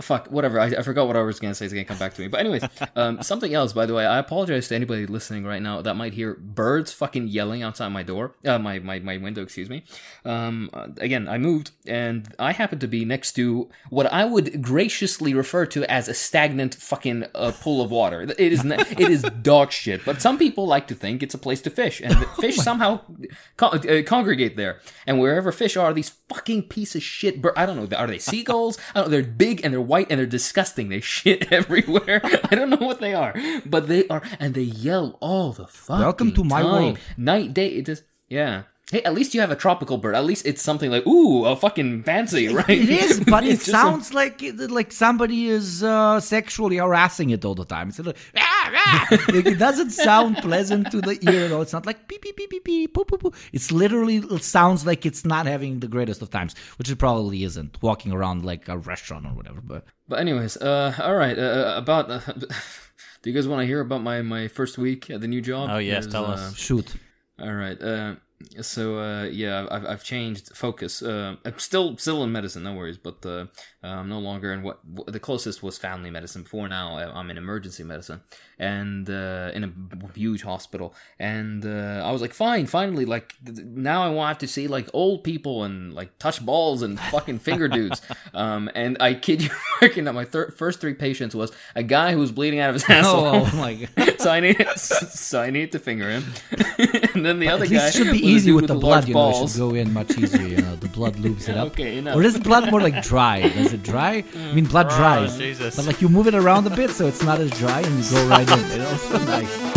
fuck, whatever. I, I forgot what I was gonna say. It's gonna come back to me. But anyways, um, something else. By the way, I apologize to anybody listening right now that might hear birds fucking yelling outside my door, uh, my my my window. Excuse me. Um, uh, again, I moved, and I happen to be next to what I would graciously refer to as a stagnant fucking uh, pool of water. It is n- it is dog shit, but some people like to think it's a place to fish, and the fish somehow con- uh, congregate there. And wherever fish are, these fucking piece of shit. Bir- I don't know. Are they seagulls? I don't know. They're big and they're white and they're disgusting. They shit everywhere. I don't know what they are, but they are, and they yell all the fucking Welcome to my time. world. Night, day. It is. Yeah. Hey, at least you have a tropical bird. At least it's something like ooh, a fucking fancy, right? It is, but it just a- sounds like like somebody is uh, sexually harassing it all the time. It's like. Like, it doesn't sound pleasant to the ear at all. It's not like beep beep beep beep beep poo poo poo. It's literally it sounds like it's not having the greatest of times, which it probably isn't. Walking around like a restaurant or whatever. But But anyways, uh, all right. Uh, about uh, do you guys want to hear about my my first week at the new job? Oh, yes, tell uh, us. shoot, All right. So uh, yeah, I've I've changed focus. Uh, I'm still still in medicine, no worries. But uh, I'm no longer in what, the closest was family medicine. Before now, I'm in emergency medicine and uh, in a huge hospital. And uh, I was like, fine, finally, like now I want to see like old people and like touch balls and fucking finger dudes. Um, and I kid you, freaking, that my thir- first three patients was a guy who was bleeding out of his asshole. oh, my god. So I need so I need to finger him, and then the other At guy least it should be easy dude with the large blood. You know, it balls. should go in much easier. You know, the blood lubes it up. Okay, enough. Or is blood more like dry? Is it dry? I mm. mean, blood oh, dries. Jesus. But like you move it around a bit so it's not as dry and you go right in. You know? nice.